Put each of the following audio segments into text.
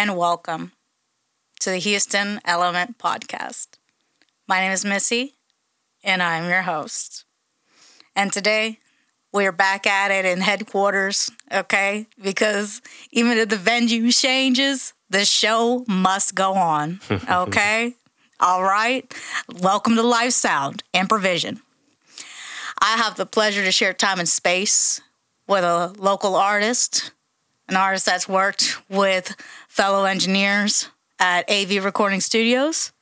And welcome to the Houston Element Podcast. My name is Missy, and I'm your host. And today, we're back at it in headquarters, okay? Because even if the venue changes, the show must go on, okay? All right. Welcome to Live Sound and Provision. I have the pleasure to share time and space with a local artist, an artist that's worked with fellow engineers at AV Recording Studios.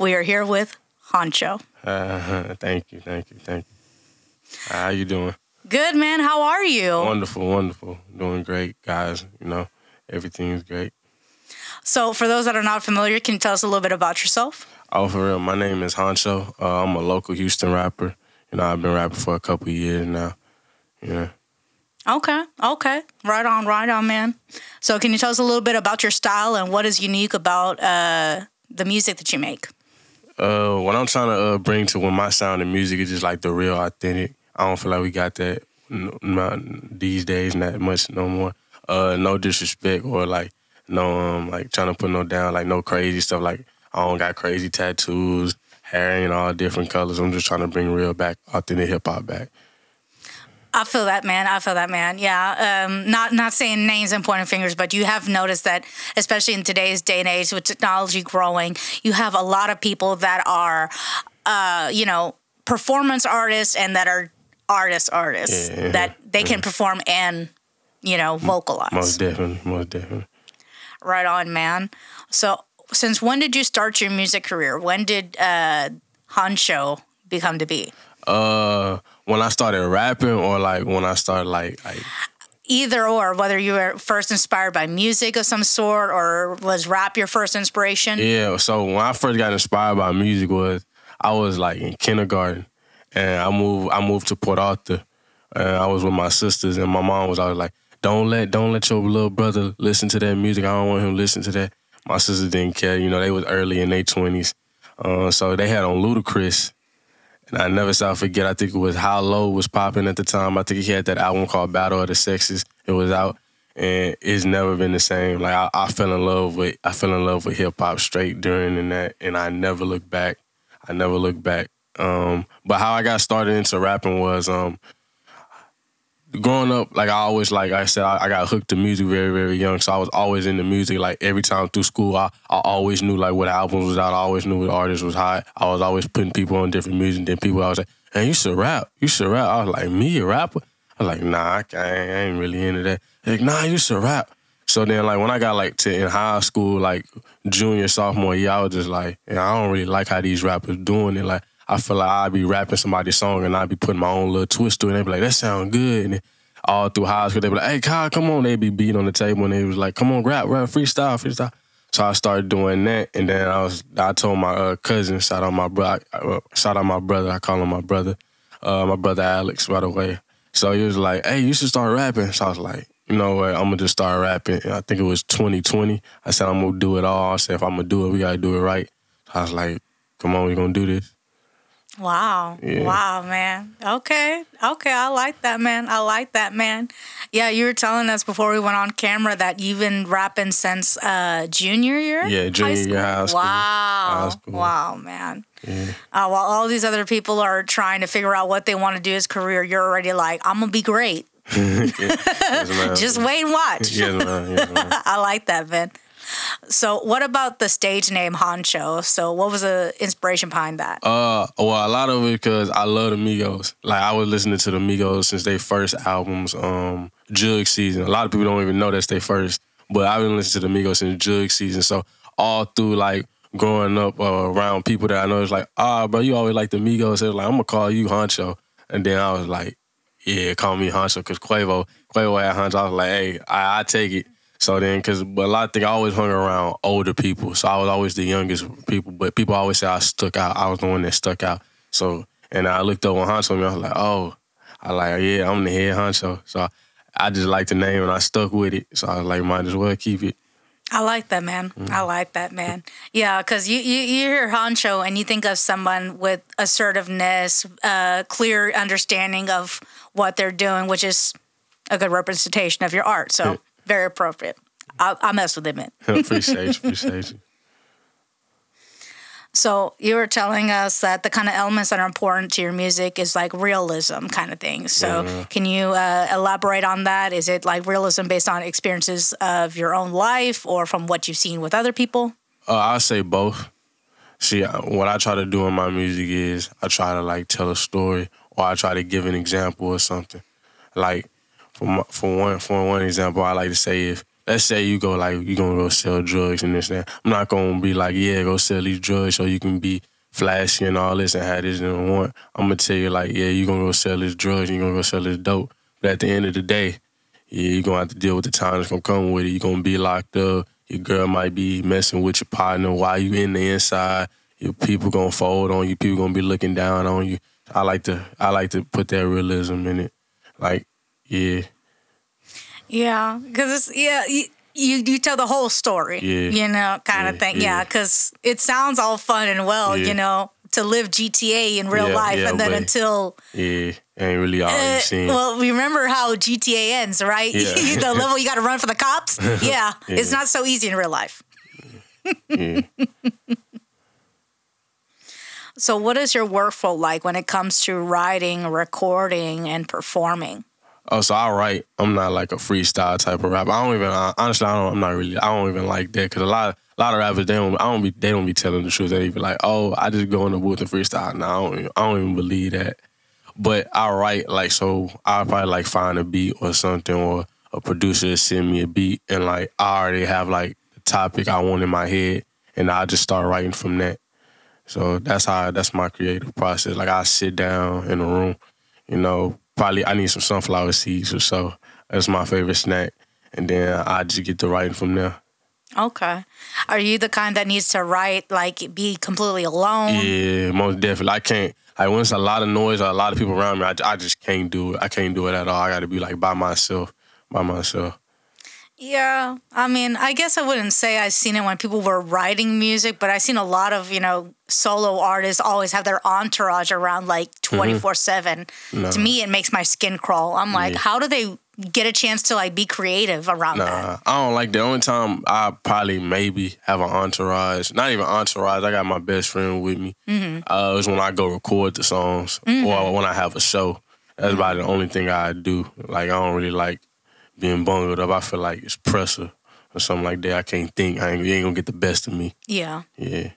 We are here with Huncho. Uh, thank you, thank you, thank you. How you doing? Good man. How are you? Wonderful, wonderful. Doing great, guys. You know, everything's great. So, for those that are not familiar, can you tell us a little bit about yourself? Oh, for real. My name is Huncho. Uh, I'm a local Houston rapper. You know, I've been rapping for a couple years now. Yeah. Okay, okay. Right on, right on, man. So, can you tell us a little bit about your style and what is unique about uh, the music that you make? Uh, what I'm trying to uh, bring to when my sound and music is just like the real authentic. I don't feel like we got that not these days, not much no more. Uh, no disrespect or like no um like trying to put no down like no crazy stuff like I don't got crazy tattoos, hair in all different colors. I'm just trying to bring real back, authentic hip hop back. I feel that, man. I feel that, man. Yeah. Um, not not saying names and pointing fingers, but you have noticed that, especially in today's day and age with technology growing, you have a lot of people that are, uh, you know, performance artists and that are artist artists Yeah. that they can perform and, you know, vocalize. Most definitely, most definitely. Right on, man. So, since when did you start your music career? When did uh, Huncho become to be? Uh, when I started rapping, or like when I started like like Either or, whether you were first inspired by music of some sort or was rap your first inspiration? yeah. So when I first got inspired by music was I was like in kindergarten, and I moved I moved to Port Arthur, and I was with my sisters, and my mom was always like, "Don't let don't let your little brother listen to that music. I don't want him to listen to that." My sisters didn't care. You know, they was early in their twenties, uh, so they had on Ludacris. I never shall forget. I think it was How Low was popping at the time. I think he had that album called Battle of the Sexes. It was out, and it's never been the same. Like I, I fell in love with I fell in love with hip hop straight during and that, and I never looked back. I never looked back. Um, but how I got started into rapping was um, growing up. Like I always, like I said, I, I got hooked to music very, very young. So I was always into music. Like every time through school, I, I always knew like what albums was out. I always knew what artists was hot. I was always putting people on different music. Then people always like, "Hey, you should rap. You should rap." I was like, "Me, a rapper?" I was like, "Nah, I, I ain't really into that." Like, "Nah, you should rap." So then, like when I got like to in high school, like junior, sophomore year, I was just like, I don't really like how these rappers doing it. Like I feel like I'd be rapping somebody's song and I'd be putting my own little twist to it. And they'd be like, that sound good. And all through high school, they'd be like, hey, Kyle, come on. They'd be beating on the table and they was like, come on, rap, rap, freestyle, freestyle. So I started doing that, and then I was I told my uh, cousin, shout out my brother, uh, shout out my brother, I call him my brother, uh, my brother Alex, by the way. So he was like, "Hey, you should start rapping." So I was like, "You know what? I'm gonna just start rapping." I think it was 2020. I said, "I'm gonna do it all." I said, "If I'm gonna do it, we gotta do it right." I was like, "Come on, we're gonna do this." Wow. Yeah. Wow, man. Okay. Okay. I like that, man. I like that, man. Yeah, you were telling us before we went on camera that you've been rapping since uh, junior year? Yeah, junior year high school. Wow. High school. Wow, man. Yeah. Uh, while all these other people are trying to figure out what they want to do as career, you're already like, I'm going to be great. Yes. Just wait and watch. Yes. Yes. I like that, Vin. So, what about the stage name Huncho? So, what was the inspiration behind that? Uh, well, a lot of it because I love the Migos. Like I was listening to the Migos since their first albums, um, Juug Season. A lot of people don't even know that's their first, but I've been listening to the Migos since Juug Season. So all through like growing up uh, around people that I know, it's like, ah, bro, you always like the Migos. Was like I'm gonna call you Huncho, and then I was like, yeah, call me Huncho because Quavo, Quavo had Huncho. I was like, hey, I, I take it. So then, because but a lot of things, I always hung around older people. So I was always the youngest people. But people always say I stuck out. I was the one that stuck out. So, and I looked up on Honcho and I was like, oh, I like, yeah, I'm the head Honcho. So I just like the name and I stuck with it. So I was like, might as well keep it. I like that, man. Mm. I like that, man. Yeah, because you, you, you hear Huncho and you think of someone with assertiveness, uh, clear understanding of what they're doing, which is a good representation of your art. So. Very appropriate. I, I mess with it, man. appreciate you, appreciate you. So you were telling us that the kind of elements that are important to your music is like realism kind of thing. So Yeah. can you uh, elaborate on that? Is it like realism based on experiences of your own life or from what you've seen with other people? Uh, I say both. See, uh, what I try to do in my music is I try to like tell a story, or I try to give an example or something. Like for my, for one for one example, I like to say if let's say you go like you gonna go sell drugs and this and that, I'm not gonna be like yeah go sell these drugs so you can be flashy and all this and have this and want. I'm gonna tell you like yeah you gonna go sell this drugs, you gonna go sell this dope, but at the end of the day, yeah you gonna have to deal with the time that's gonna come with it. You gonna be locked up. Your girl might be messing with your partner while you in the inside. Your people gonna fold on you. People gonna be looking down on you. I like to I like to put that realism in it. Like, yeah, Yeah, because it's yeah. You, you you tell the whole story, Yeah. you know, kind of thing. yeah. Yeah, because it sounds all fun and well, Yeah. you know, to live GTA in real Yeah, life, yeah, and then but- until yeah, ain't really all Uh, seen. well, remember how GTA ends, right? Yeah. the level you got to run for the cops. Yeah, it's not so easy in real life. yeah. So, what is your workflow like when it comes to writing, recording, and performing? Oh, so I write. I'm not like a freestyle type of rapper. I don't even honestly. I don't. I'm not really. I don't even like that because a lot, a lot of rappers they don't. I don't be. They don't be telling the truth. They be like, oh, I just go in the booth and freestyle. No, I don't. Even, I don't even believe that. But I write like so. I'll probably like find a beat or something, or a producer send me a beat, and like I already have like the topic I want in my head, and I just start writing from that. So that's how that's my creative process. Like I sit down in a room, you know, probably I need some sunflower seeds or so. That's my favorite snack. And then I just get to writing from there. Okay. Are you the kind that needs to write, like, be completely alone? Yeah, most definitely. I can't like when it's a lot of noise or a lot of people around me, I, I just can't do it. I can't do it at all. I gotta be like by myself. By myself. Yeah, I mean, I guess I wouldn't say I've seen it when people were writing music, but I've seen a lot of, you know, solo artists always have their entourage around like mm-hmm. 24 7. No. To me, it makes my skin crawl. I'm like, Yeah. how do they get a chance to like be creative around that? I don't like the only time I probably maybe have an entourage. Not even entourage. I got my best friend with me. Mm-hmm. Uh, it's when I go record the songs or mm-hmm. when I have a show. That's about the only thing I do. Like I don't really like being bungled up. I feel like it's pressure or something like that. I can't think. I ain't, you ain't gonna get the best of me. Yeah. Yeah.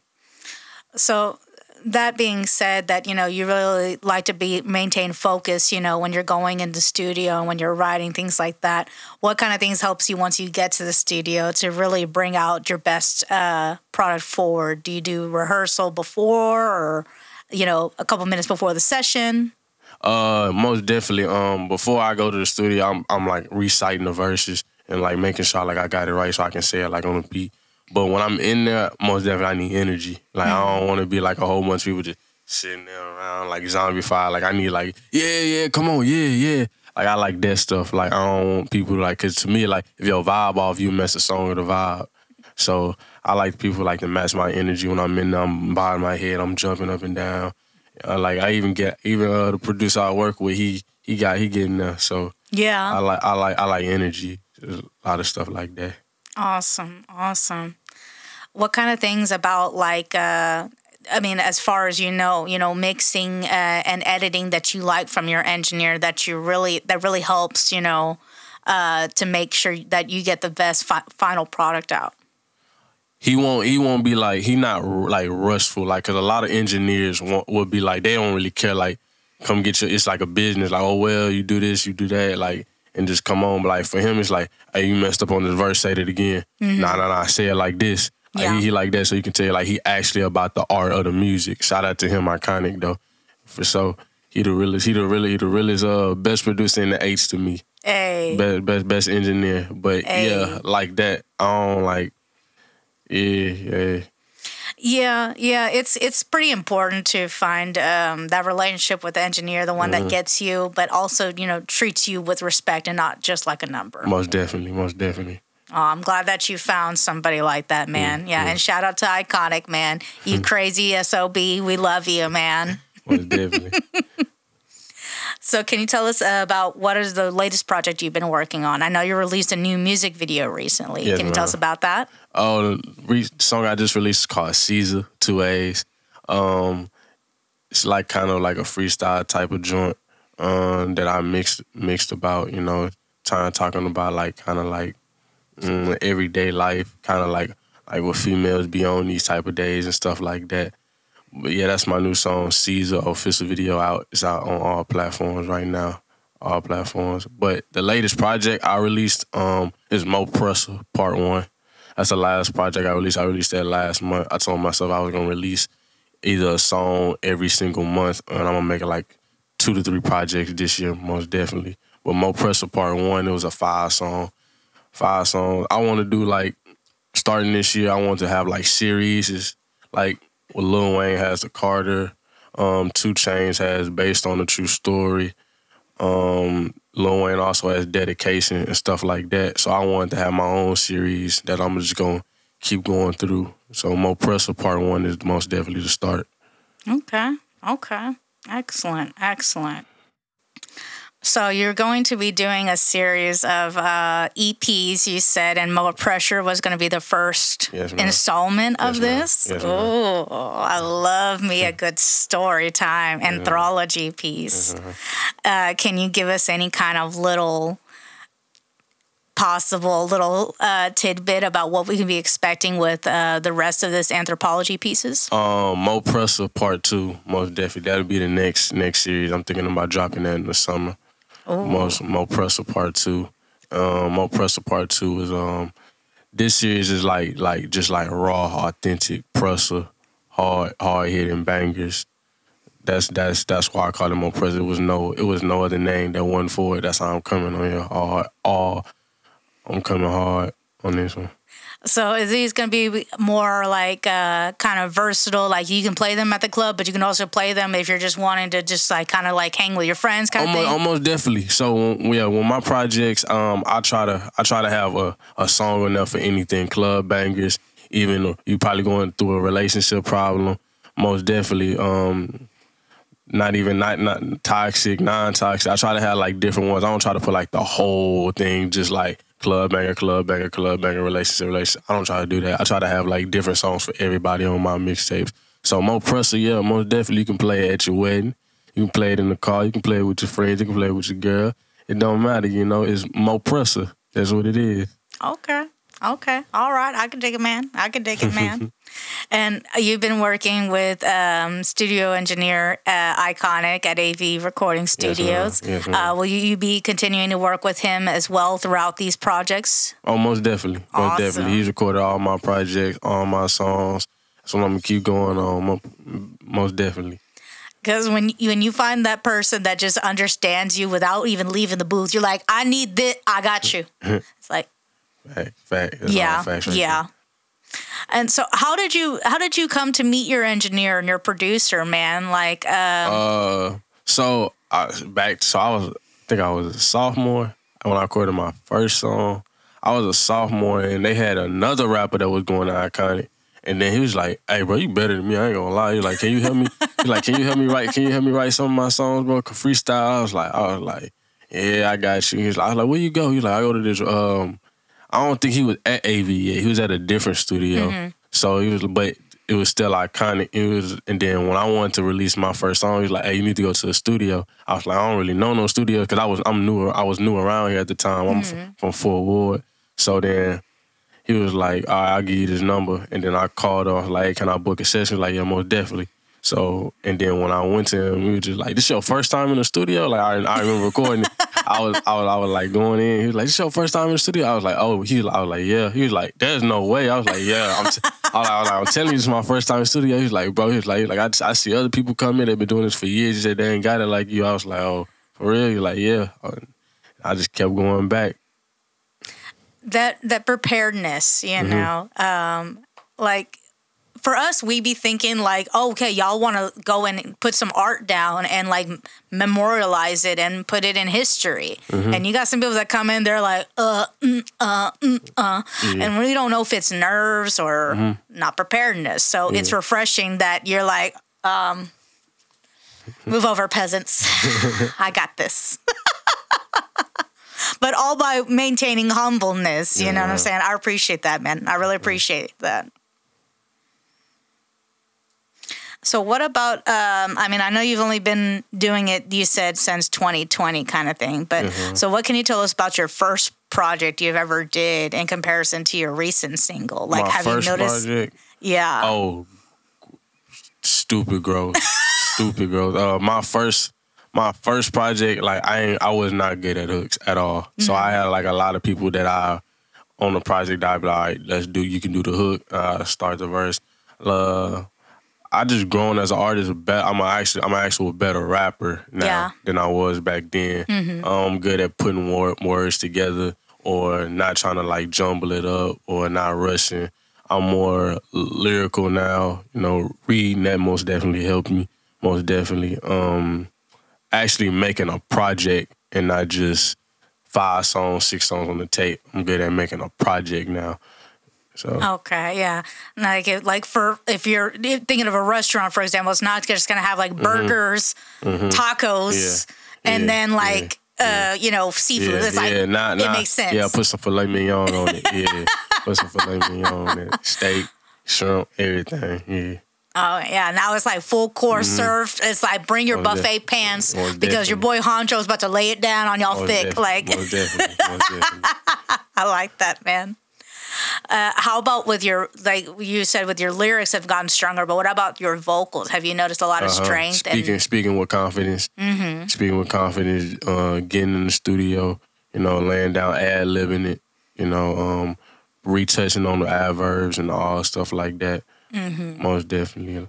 So that being said, that you know you really like to be maintain focus. You know when you're going in the studio and when you're writing things like that. What kind of things helps you once you get to the studio to really bring out your best uh, product forward? Do you do rehearsal before, or you know a couple minutes before the session? Uh, most definitely. Um, before I go to the studio, I'm I'm like reciting the verses and like making sure like I got it right so I can say it like on the beat. But when I'm in there, most definitely I need energy. Like I don't want to be like a whole bunch of people just sitting there around like zombie fire. Like I need like yeah yeah come on yeah yeah. Like I like that stuff. Like I don't want people like cause to me like if your vibe off, you mess the song with the vibe. So I like people like to match my energy when I'm in there. I'm bobbing my head. I'm jumping up and down. Uh, like I even get even uh, the producer I work with, he he got he getting there. So yeah, I like I like I like energy. There's a lot of stuff like that. awesome, awesome. What kind of things about like? Uh, I mean, as far as you know, you know, mixing uh, and editing that you like from your engineer that you really that really helps, you know, uh, to make sure that you get the best fi- final product out. He won't he won't be like he not like rushful like because a lot of engineers want, would be like they don't really care like come get your it's like a business like oh well you do this you do that like and just come on but like for him it's like hey you messed up on this verse say it again nah nah nah say it like this like Yeah. he, he like that so you can tell like he actually about the art of the music shout out to him iconic though for so he the realest he the really he the realest uh best producer in the H to me Hey, best best best engineer. But Hey. yeah, like that. I don't like. Yeah, yeah, yeah, yeah. It's it's pretty important to find um, that relationship with the engineer, the one that mm. gets you, but also you know treats you with respect and not just like a number. most definitely, most definitely. Oh, I'm glad that you found somebody like that, mm, man. Yeah, mm. and shout out to Iconic, man. You crazy SOB. We love you, man. Most definitely. So, can you tell us uh, about what is the latest project you've been working on? I know you released a new music video recently. Yes, can you tell us about that? Oh, the re- song I just released is called Caesar, two A's. Um, it's like kind of like a freestyle type of joint um, that I mixed mixed about, you know, trying talking about like kind of like mm, everyday life, kind of like like what females be on these type of days and stuff like that. But yeah, that's my new song, Caesar. Official video out. It's out on all platforms right now, all platforms. But the latest project I released um, is Mo Presser Part One. That's the last project I released. I released that last month. I told myself I was gonna release either a song every single month, and I'm gonna make it like two to three projects this year, most definitely. But Mo Presser Part One, it was a five song, five songs. I want to do like starting this year. I want to have like series, is like what Lil Wayne has the Carter, um, 2 Chainz has based on a true story. Um, Lil Wayne also has dedication and stuff like that. So I wanted to have my own series that I'm just gonna keep going through. So Mo Presser Part One is most definitely the start. Okay. Okay. Excellent. Excellent. So you're going to be doing a series of uh, EPs, you said, and More Pressure was going to be the first Yes, installment of Yes, this. Yes, oh, I love me a good story time anthology piece. Uh, can you give us any kind of little possible little uh, tidbit about what we can be expecting with uh, the rest of this anthropology pieces? Um, Mo Presser Part Two, most definitely. That'll be the next next series. I'm thinking about dropping that in the summer. Most Mo Presser Part Two. Um, Mo Presser Part Two is um, this series is like like just like raw, authentic presser, hard hard hitting bangers. That's that's that's why I call it Mo Presser. It was no it was no other name that wasn't for it. That's how I'm coming on here. All all I'm coming hard on this one. So is these going to be more like uh, kind of versatile? Like you can play them at the club, but you can also play them if you're just wanting to just like kind of like hang with your friends, kind almost, of thing. almost definitely. So yeah, when my projects, um, I try to I try to have a, a song enough for anything, club bangers. Even you probably going through a relationship problem, most definitely. Um, not even not not toxic, non toxic. I try to have like different ones. I don't try to put like the whole thing, just like club banger, club banger, club banger, relationship, relationship. I don't try to do that. I try to have like different songs for everybody on my mixtapes. So Mo Presser, yeah, most definitely you can play it at your wedding. You can play it in the car. You can play it with your friends. You can play it with your girl. It don't matter, you know. It's Mo Presser. That's what it is. Okay. Okay. All right. I can dig it, man. I can dig it, man. and you've been working with um, studio engineer uh, Iconic at AV Recording Studios. Yes, ma'am. uh, will you be continuing to work with him as well throughout these projects? Oh, most definitely. Most Awesome. definitely. He's recorded all my projects, all my songs. So I'm gonna keep going on. Most definitely. Because when you, when you find that person that just understands you without even leaving the booth, you're like, I need this. I got you. it's like, Fact, fact. That's yeah, right yeah. And so, how did you how did you come to meet your engineer and your producer, man? Like, um, Uh, so I back. So I was, I think I was a sophomore when I recorded my first song. I was a sophomore, and they had another rapper that was going to Iconic. And then he was like, "Hey, bro, you better than me. I ain't gonna lie." He was like, "Can you help me? He like, can you help me write? Can you help me write some of my songs, bro? Freestyle." I was like, "I was like, yeah, I got you." He was like, "I was like, where you go?" He was like, "I go to this um." I don't think he was at AV yet. He was at a different studio. Mm-hmm. So he was, but it was still Iconic. It was, and then when I wanted to release my first song, he was like, "Hey, you need to go to the studio." I was like, "I don't really know no studio because I was I'm new. I was new around here at the time. I'm from, from Fort Ward." So then he was like, "All right, I'll give you this number." And then I called off like, "Can I book a session?" He was Like, yeah, most definitely. So and then when I went to him, we were just like, "This your first time in the studio?" Like I, I remember recording. I was, I was, I was like going in. He was like, "This your first time in the studio?" I was like, "Oh." He, was, I was like, "Yeah." He was like, "There's no way." I was like, "Yeah." I'm, t- I was I was like, "I'm telling you, this is my first time in the studio." He was like, "Bro," he was like, "Like I, I see other people come in. They've been doing this for years. He said they ain't got it like you." I was like, "Oh, for real?" He was like, "Yeah." I just kept going back. that that preparedness, you Mm-hmm. know, um, like for us, we be thinking like, oh, okay, y'all want to go and put some art down and like memorialize it and put it in history. Mm-hmm. And you got some people that come in, they're like, uh, mm, uh, mm, uh, and we don't know if it's nerves or Mm-hmm. not preparedness. So it's refreshing that you're like, um, Move over, peasants. I got this. but all by maintaining humbleness. You know what I'm saying? I appreciate that, man. I really appreciate that. So what about? Um, I mean, I know you've only been doing it. You said since 2020, kind of thing. But so, what can you tell us about your first project you've ever did in comparison to your recent single? Like, My have you noticed? project. Yeah. Oh, stupid growth, stupid growth. Uh, my first, my first project, like I ain't, I was not good at hooks at all. So I had like a lot of people that I on the project. I'd be like, all right, let's do. You can do the hook. Uh, start the verse. Uh, I just grown as an artist. be- I'm a actually, I'm an actual better rapper now Yeah. than I was back then. I'm good at putting wor- words together or not trying to like jumble it up or not rushing. I'm more lyrical now. You know, reading that most definitely helped me. Most definitely. Um, actually making a project and not just five songs, six songs on the tape. I'm good at making a project now. So Okay, yeah. Like, it, like for if you're thinking of a restaurant, for example, it's not just gonna have like burgers, tacos, Mm-hmm. Yeah. and Yeah. then like uh, you know seafood. yeah, it's like yeah, not, it makes sense. Yeah, put some filet mignon on it. Yeah, put some filet mignon on it. Steak, shrimp, everything. Yeah. Oh yeah, now it's like full course served. It's like bring your Mm-hmm. Most buffet def- pants most because your boy Huncho's about to lay it down on y'all Most thick. def- like most definitely, most definitely. I like that, man. Uh, how about with your like you said with your lyrics have gotten stronger, but what about your vocals? Have you noticed a lot of Uh-huh. strength? Speaking and speaking with confidence. Speaking with confidence. Uh, getting in the studio. You know, laying down, ad libbing it. You know, um, retouching on the adverbs and all stuff like that. Most definitely.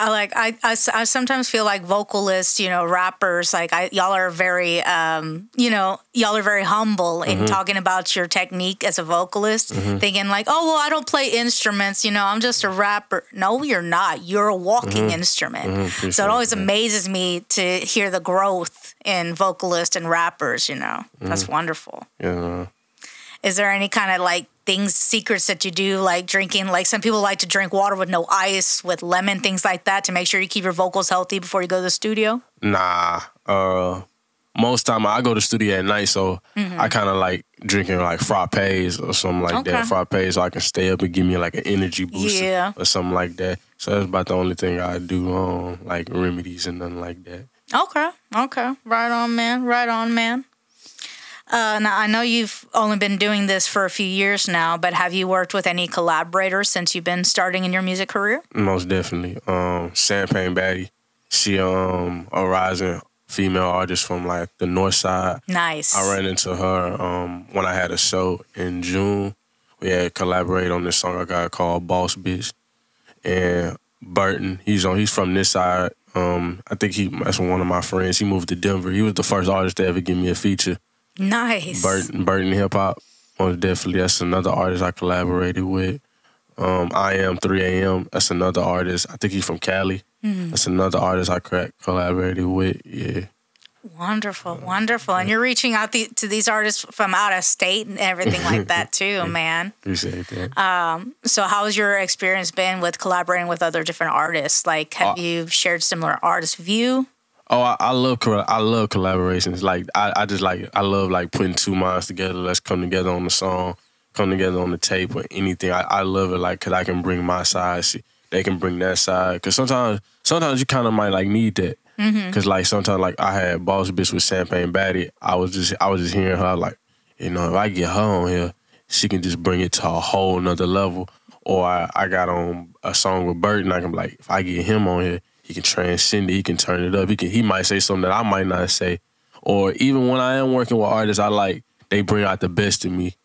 I like I, I, I sometimes feel like vocalists, you know, rappers, like I y'all are very um, you know, y'all are very humble Mm-hmm. in talking about your technique as a vocalist, thinking like, "Oh, well, I don't play instruments, you know, I'm just a rapper." No, you're not. You're a walking instrument. So Mm-hmm. Appreciate it always amazes me to hear the growth in vocalists and rappers, you know. That's Mm-hmm. wonderful. Yeah. Is there any kind of like things, secrets that you do, like drinking? Like some people like to drink water with no ice, with lemon, things like that, to make sure you keep your vocals healthy before you go to the studio. Nah. Uh most time I go to studio at night, so I kind of like drinking like frappes or something like that. Frappes, so I can stay up and give me like an energy booster Yeah. or something like that. So that's about the only thing I do. Um, like remedies and nothing like that. Okay, okay, right on, man, right on, man. Uh, now I know you've only been doing this for a few years now, but have you worked with any collaborators since you've been starting in your music career? Most definitely. Um, Champagne Batty, she um a rising female artist from like the north side. Nice. I ran into her um, when I had a show in June. We had collaborated on this song I got called Boss Bitch. And Burton, he's on he's from this side. Um, I think he that's one of my friends. He moved to Denver. He was the first artist to ever give me a feature. Nice. Burton Burton Hip Hop. Most definitely. That's another artist I collaborated with. Um, I am 3 AM. That's another artist. I think he's from Cali. That's another artist I collaborated with. Yeah. Wonderful, wonderful. And you're reaching out the, to these artists from out of state and everything like that too, man. Appreciate that. So, how's your experience been with collaborating with other different artists? Like, have Uh, you shared similar artist view? Oh, I, I love I love collaborations. Like I, I just like I love like putting two minds together. Let's come together on the song, come together on the tape or anything. I, I love it like because I can bring my side. See, they can bring that side. Because sometimes sometimes you kind of might like need that. Mm-hmm. Because like sometimes like I had Boss Bitch with Champagne Batty. I was just I was just hearing her like, you know, if I get her on here, she can just bring it to a whole nother level. Or I, I got on a song with Burton. I can be like, if I get him on here, he can transcend it. He can turn it up. He can. He might say something that I might not say. Or even when I am working with artists, I like they bring out the best in me.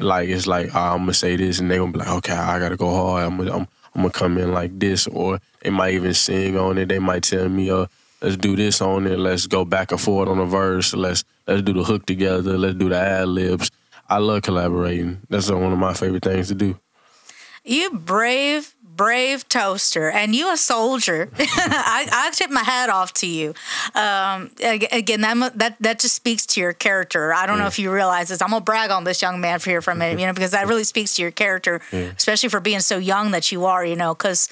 Like it's like "Ah, I'm gonna say this, and they gonna be like, okay, I gotta go hard. I'm gonna, I'm, I'm gonna come in like this. Or they might even sing on it. They might tell me, uh, let's do this on it. Let's go back and forth on a verse. Let's let's do the hook together. Let's do the ad libs. I love collaborating. That's one of my favorite things to do. You brave, brave toaster, and you a soldier. I, I tip my hat off to you. Um, again, that, that that just speaks to your character. I don't know if you realize this. I'm gonna brag on this young man for here for a minute, you know, because that really speaks to your character, especially for being so young that you are, you know, because.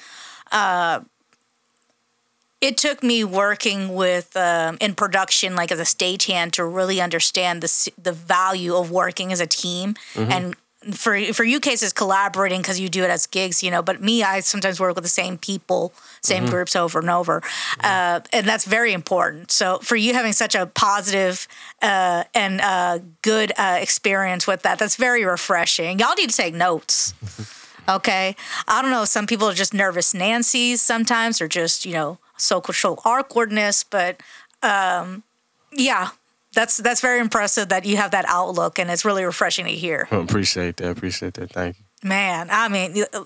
it took me working with um, in production, like as a stagehand, to really understand the the value of working as a team and. For for you cases collaborating because you do it as gigs, you know. But me, I sometimes work with the same people, same groups over and over, uh, and that's very important. So for you having such a positive uh, and uh, good uh, experience with that, that's very refreshing. Y'all need to take notes. Okay. I don't know. Some people are just nervous Nancy's sometimes, or just, you know, social awkwardness. But um, yeah, that's that's very impressive that you have that outlook, and it's really refreshing to hear. appreciate that. Appreciate that. Thank you. Man, I mean, uh,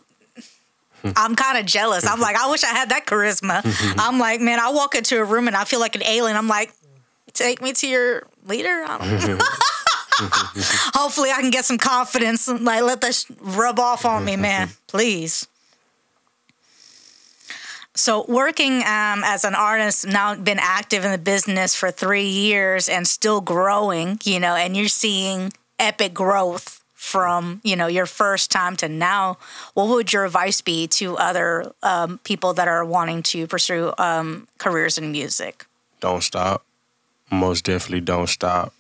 I'm kind of jealous. I'm like, I wish I had that charisma. I'm like, man, I walk into a room and I feel like an alien. I'm like, take me to your leader. I don't Hopefully, I can get some confidence. and, Like, let this rub off on me, man. Please. So, working um, as an artist, now been active in the business for three years and still growing, you know, and you're seeing epic growth from, you know, your first time to now. What would your advice be to other um, people that are wanting to pursue um, careers in music? Don't stop. Most definitely don't stop.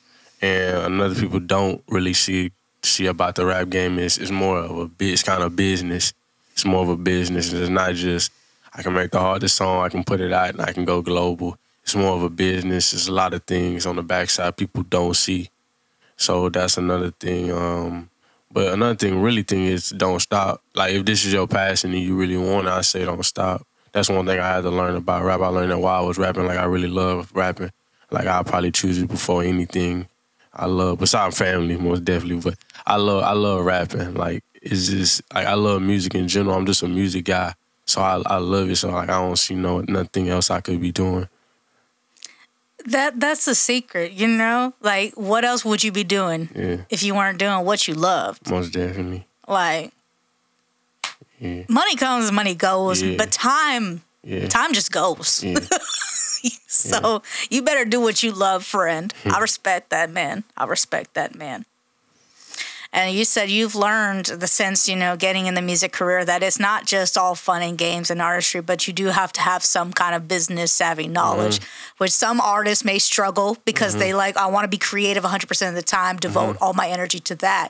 And another people don't really see see about the rap game is it's more of a it's kind of business. It's more of a business. It's not just I can make the hardest song, I can put it out and I can go global. It's more of a business. There's a lot of things on the backside people don't see. So that's another thing. Um, but another thing, really thing is don't stop. Like if this is your passion and you really want it, I say don't stop. That's one thing I had to learn about rap. I learned that while I was rapping, like I really love rapping. Like I'll probably choose it before anything. I love besides family most definitely, but I love I love rapping. Like it's just like I love music in general. I'm just a music guy. So I I love it. So like I don't see no nothing else I could be doing. That that's the secret, you know? Like what else would you be doing Yeah, if you weren't doing what you loved? most definitely. Like Yeah, money comes, money goes, Yeah. but time time just goes. So you better do what you love, friend. I respect that man. I respect that man. And you said you've learned the sense, you know, getting in the music career that it's not just all fun and games and artistry, but you do have to have some kind of business savvy knowledge, Mm-hmm. which some artists may struggle because they like, I want to be creative 100% of the time, devote Mm-hmm. all my energy to that,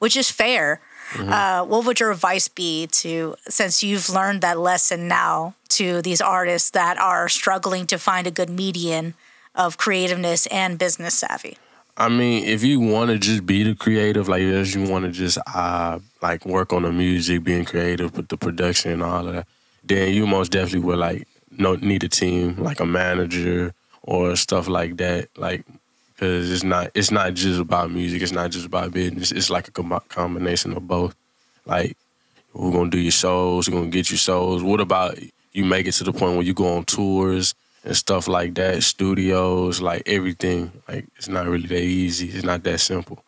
which is fair. Mm-hmm. Uh, what would your advice be to, since you've learned that lesson now, to these artists that are struggling to find a good median of creativeness and business savvy? I mean, if you want to just be the creative, like if you want to just uh like work on the music, being creative with the production and all of that, then you most definitely would like no need a team, like a manager or stuff like that, like because it's not it's not just about music, it's not just about business, it's like a com- combination of both. Like we're gonna do your shows, we're gonna get you shows. What about you make it to the point where you go on tours? And stuff like that, studios, like everything. Like it's not really that easy. It's not that simple.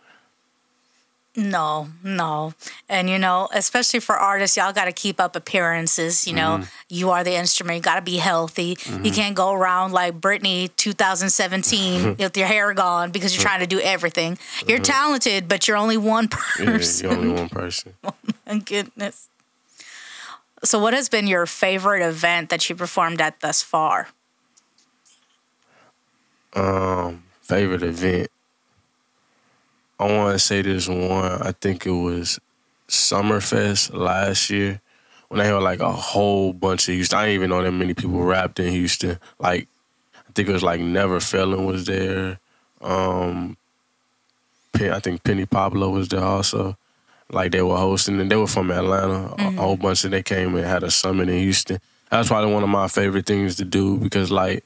No, no. And you know, especially for artists, y'all got to keep up appearances. You know, mm-hmm. you are the instrument. You got to be healthy. You mm-hmm. can't go around like Britney 2017 with your hair gone because you're trying to do everything. You're mm-hmm. talented, but you're only one Yeah, person. you're only one person. Oh my goodness. So, what has been your favorite event that you performed at thus far? Um, favorite event. I want to say this one. I think it was Summerfest last year when they had like a whole bunch of Houston. I didn't even know that many people rapped in Houston. Like I think it was like Never Felon was there. Um, I think Penny Pablo was there also. Like they were hosting, and they were from Atlanta. A- A whole bunch of they came and had a summit in Houston. That's probably one of my favorite things to do because like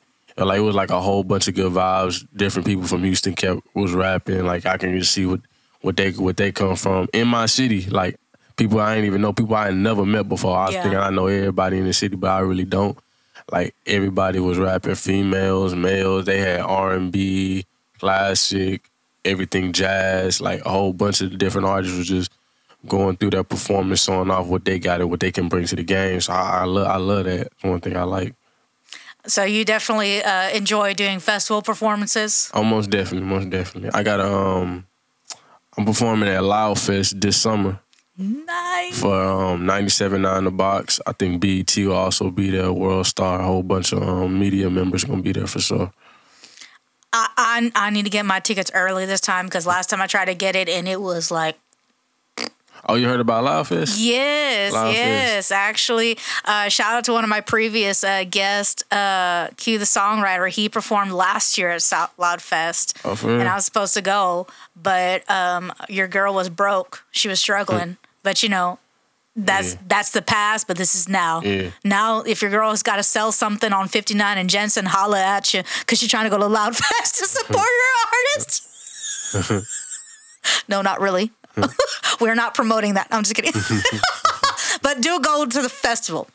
like it was like a whole bunch of good vibes. Different people from Houston kept was rapping. Like I can just see what what they what they come from in my city. Like people I ain't even know, people I ain't never met before. I was Yeah. thinking I know everybody in the city, but I really don't. Like everybody was rapping, females, males. They had R and B, classic, everything jazz. Like a whole bunch of different artists was just going through their performance, showing off what they got and what they can bring to the game. So I, I love I love that. One thing I like. So, you definitely uh, enjoy doing festival performances? Oh, most definitely, most definitely. I got um, I'm performing at Loud Fest this summer. Nice. for um 97.9 The Box. I think BET will also be there, World Star, a whole bunch of um, media members gonna be there for sure. I, I I need to get my tickets early this time because last time I tried to get it and it was like Oh, you heard about Loud Fest? Yes, Loud yes. Actually, uh, shout out to one of my previous uh, guests, uh, Q the songwriter. He performed last year at South Loud Fest, Oh, and I was supposed to go, but um, your girl was broke. She was struggling, but you know. That's Yeah. that's the past, but this is now. Yeah. Now, if your girl has got to sell something on 59 and Jensen, holla at you because she's trying to go to Loudfest to support her artist. no, not really. We're not promoting that. I'm just kidding. but do go to the festival.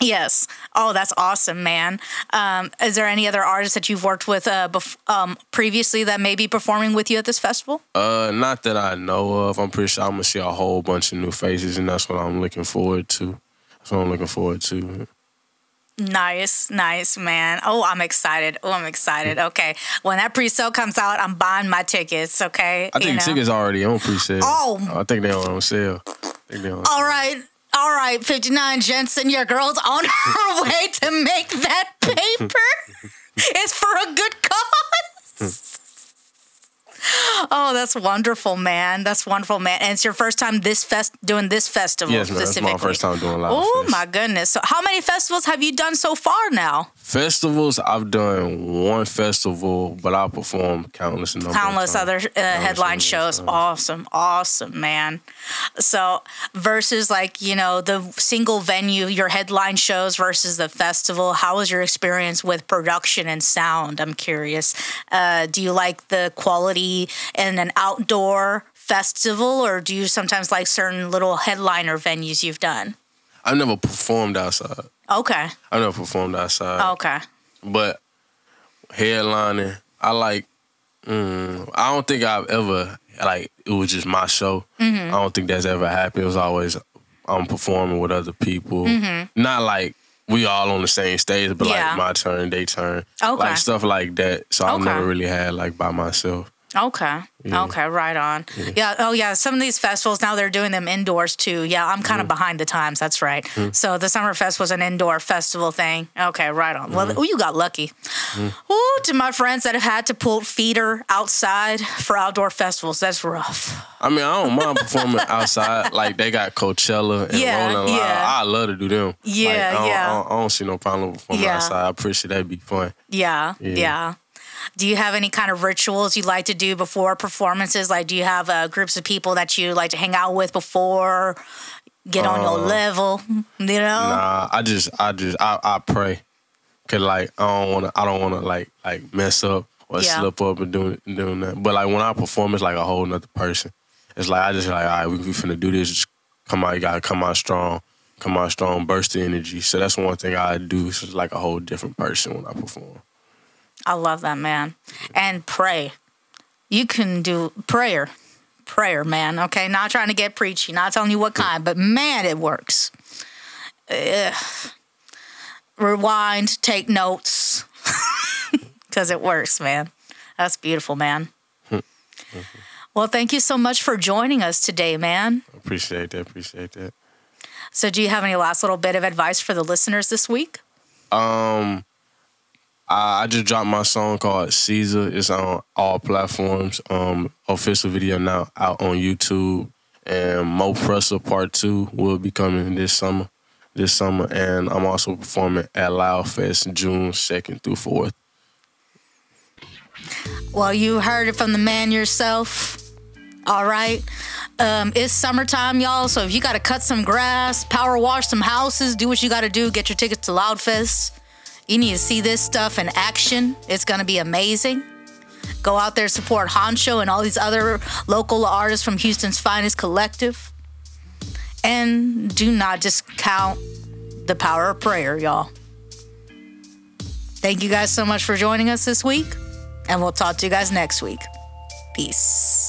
Yes. Oh, that's awesome, man. Um, is there any other artists that you've worked with uh, bef- um, previously that may be performing with you at this festival? Uh, not that I know of. I'm pretty sure I'm gonna see a whole bunch of new faces, and that's what I'm looking forward to. That's what I'm looking forward to. Nice, nice, man. Oh, I'm excited. Oh, I'm excited. Okay. When that pre sale comes out, I'm buying my tickets, okay? I think You know? tickets already on pre-sale. Oh. I think they're on sale. I think they're on All right. All right, 59 Jensen, your girl's on her way to make that paper. it's for a good cause. Oh, that's wonderful, man. That's wonderful, man. And it's your first time this fest doing this festival Yes, man. That's my first time doing live. Oh my goodness. So how many festivals have you done so far now? Festivals, I've done one festival, but I performed countless number Countless times. other uh, headline shows. uh, Awesome. Awesome, man. So versus like, you know, the single venue, your headline shows versus the festival, how was your experience with production and sound? I'm curious. Uh, do you like the quality in an outdoor festival or do you sometimes like certain little headliner venues you've done? I've never performed outside. Okay. I've never performed outside. Okay. But headlining, I like. Mm, I don't think I've ever like it was just my show. Mm-hmm. I don't think that's ever happened. It was always I'm performing with other people. Not like we all on the same stage, but Mm-hmm. Yeah. like my turn, they turn, Okay. like stuff like that. So I've never really had like by myself. Okay. Yeah. Okay. Right on. Yeah. Oh, yeah. Some of these festivals now they're doing them indoors too. Yeah. I'm kind of mm-hmm. behind the times. That's right. Mm-hmm. So the Summer Fest was an indoor festival thing. Okay. Right on. Well, mm-hmm. ooh, you got lucky. Ooh, to my friends that have had to pull feeder outside for outdoor festivals, that's rough. I mean, I don't mind performing outside. Like they got Coachella and Yeah, Rolling Loud. yeah. I love to do them. Yeah, Like, I don't, yeah. I don't, I don't see no problem performing Yeah. outside. I appreciate that'd be fun. Yeah. Yeah. Yeah. Do you have any kind of rituals you like to do before performances? Like, do you have uh, groups of people that you like to hang out with before, get on your level? You know? Nah, I just, I just, I, I pray, cause like I don't wanna, I don't wanna like, like mess up or Yeah. slip up and doing, doing that. But like when I perform, it's like a whole nother person. It's like I just like, all right, we, we finna do this. Just come out, you gotta come out strong, come out strong, burst the energy. So that's one thing I do. It's like a whole different person when I perform. I love that, man. And pray. You can do prayer. Prayer, man. Okay. Not trying to get preachy, not telling you what kind, but man, it works. Ugh. Rewind, take notes. Because it works, man. That's beautiful, man. well, thank you so much for joining us today, man. Appreciate that. Appreciate that. So, do you have any last little bit of advice for the listeners this week? Um, I, just dropped my song called Caesar. It's on all platforms. Um, official video now out on YouTube. And Mo Presser Part Two will be coming this summer. This summer, and I'm also performing at Loud Fest June second through fourth. Well, you heard it from the man yourself. All right. Um, it's summertime, y'all. So if you got to cut some grass, power wash some houses, do what you got to do, get your tickets to Loudfest. You need to see this stuff in action. It's going to be amazing. Go out there, support Huncho and all these other local artists from Houston's finest collective. And do not discount the power of prayer, y'all. Thank you guys so much for joining us this week, and we'll talk to you guys next week. Peace.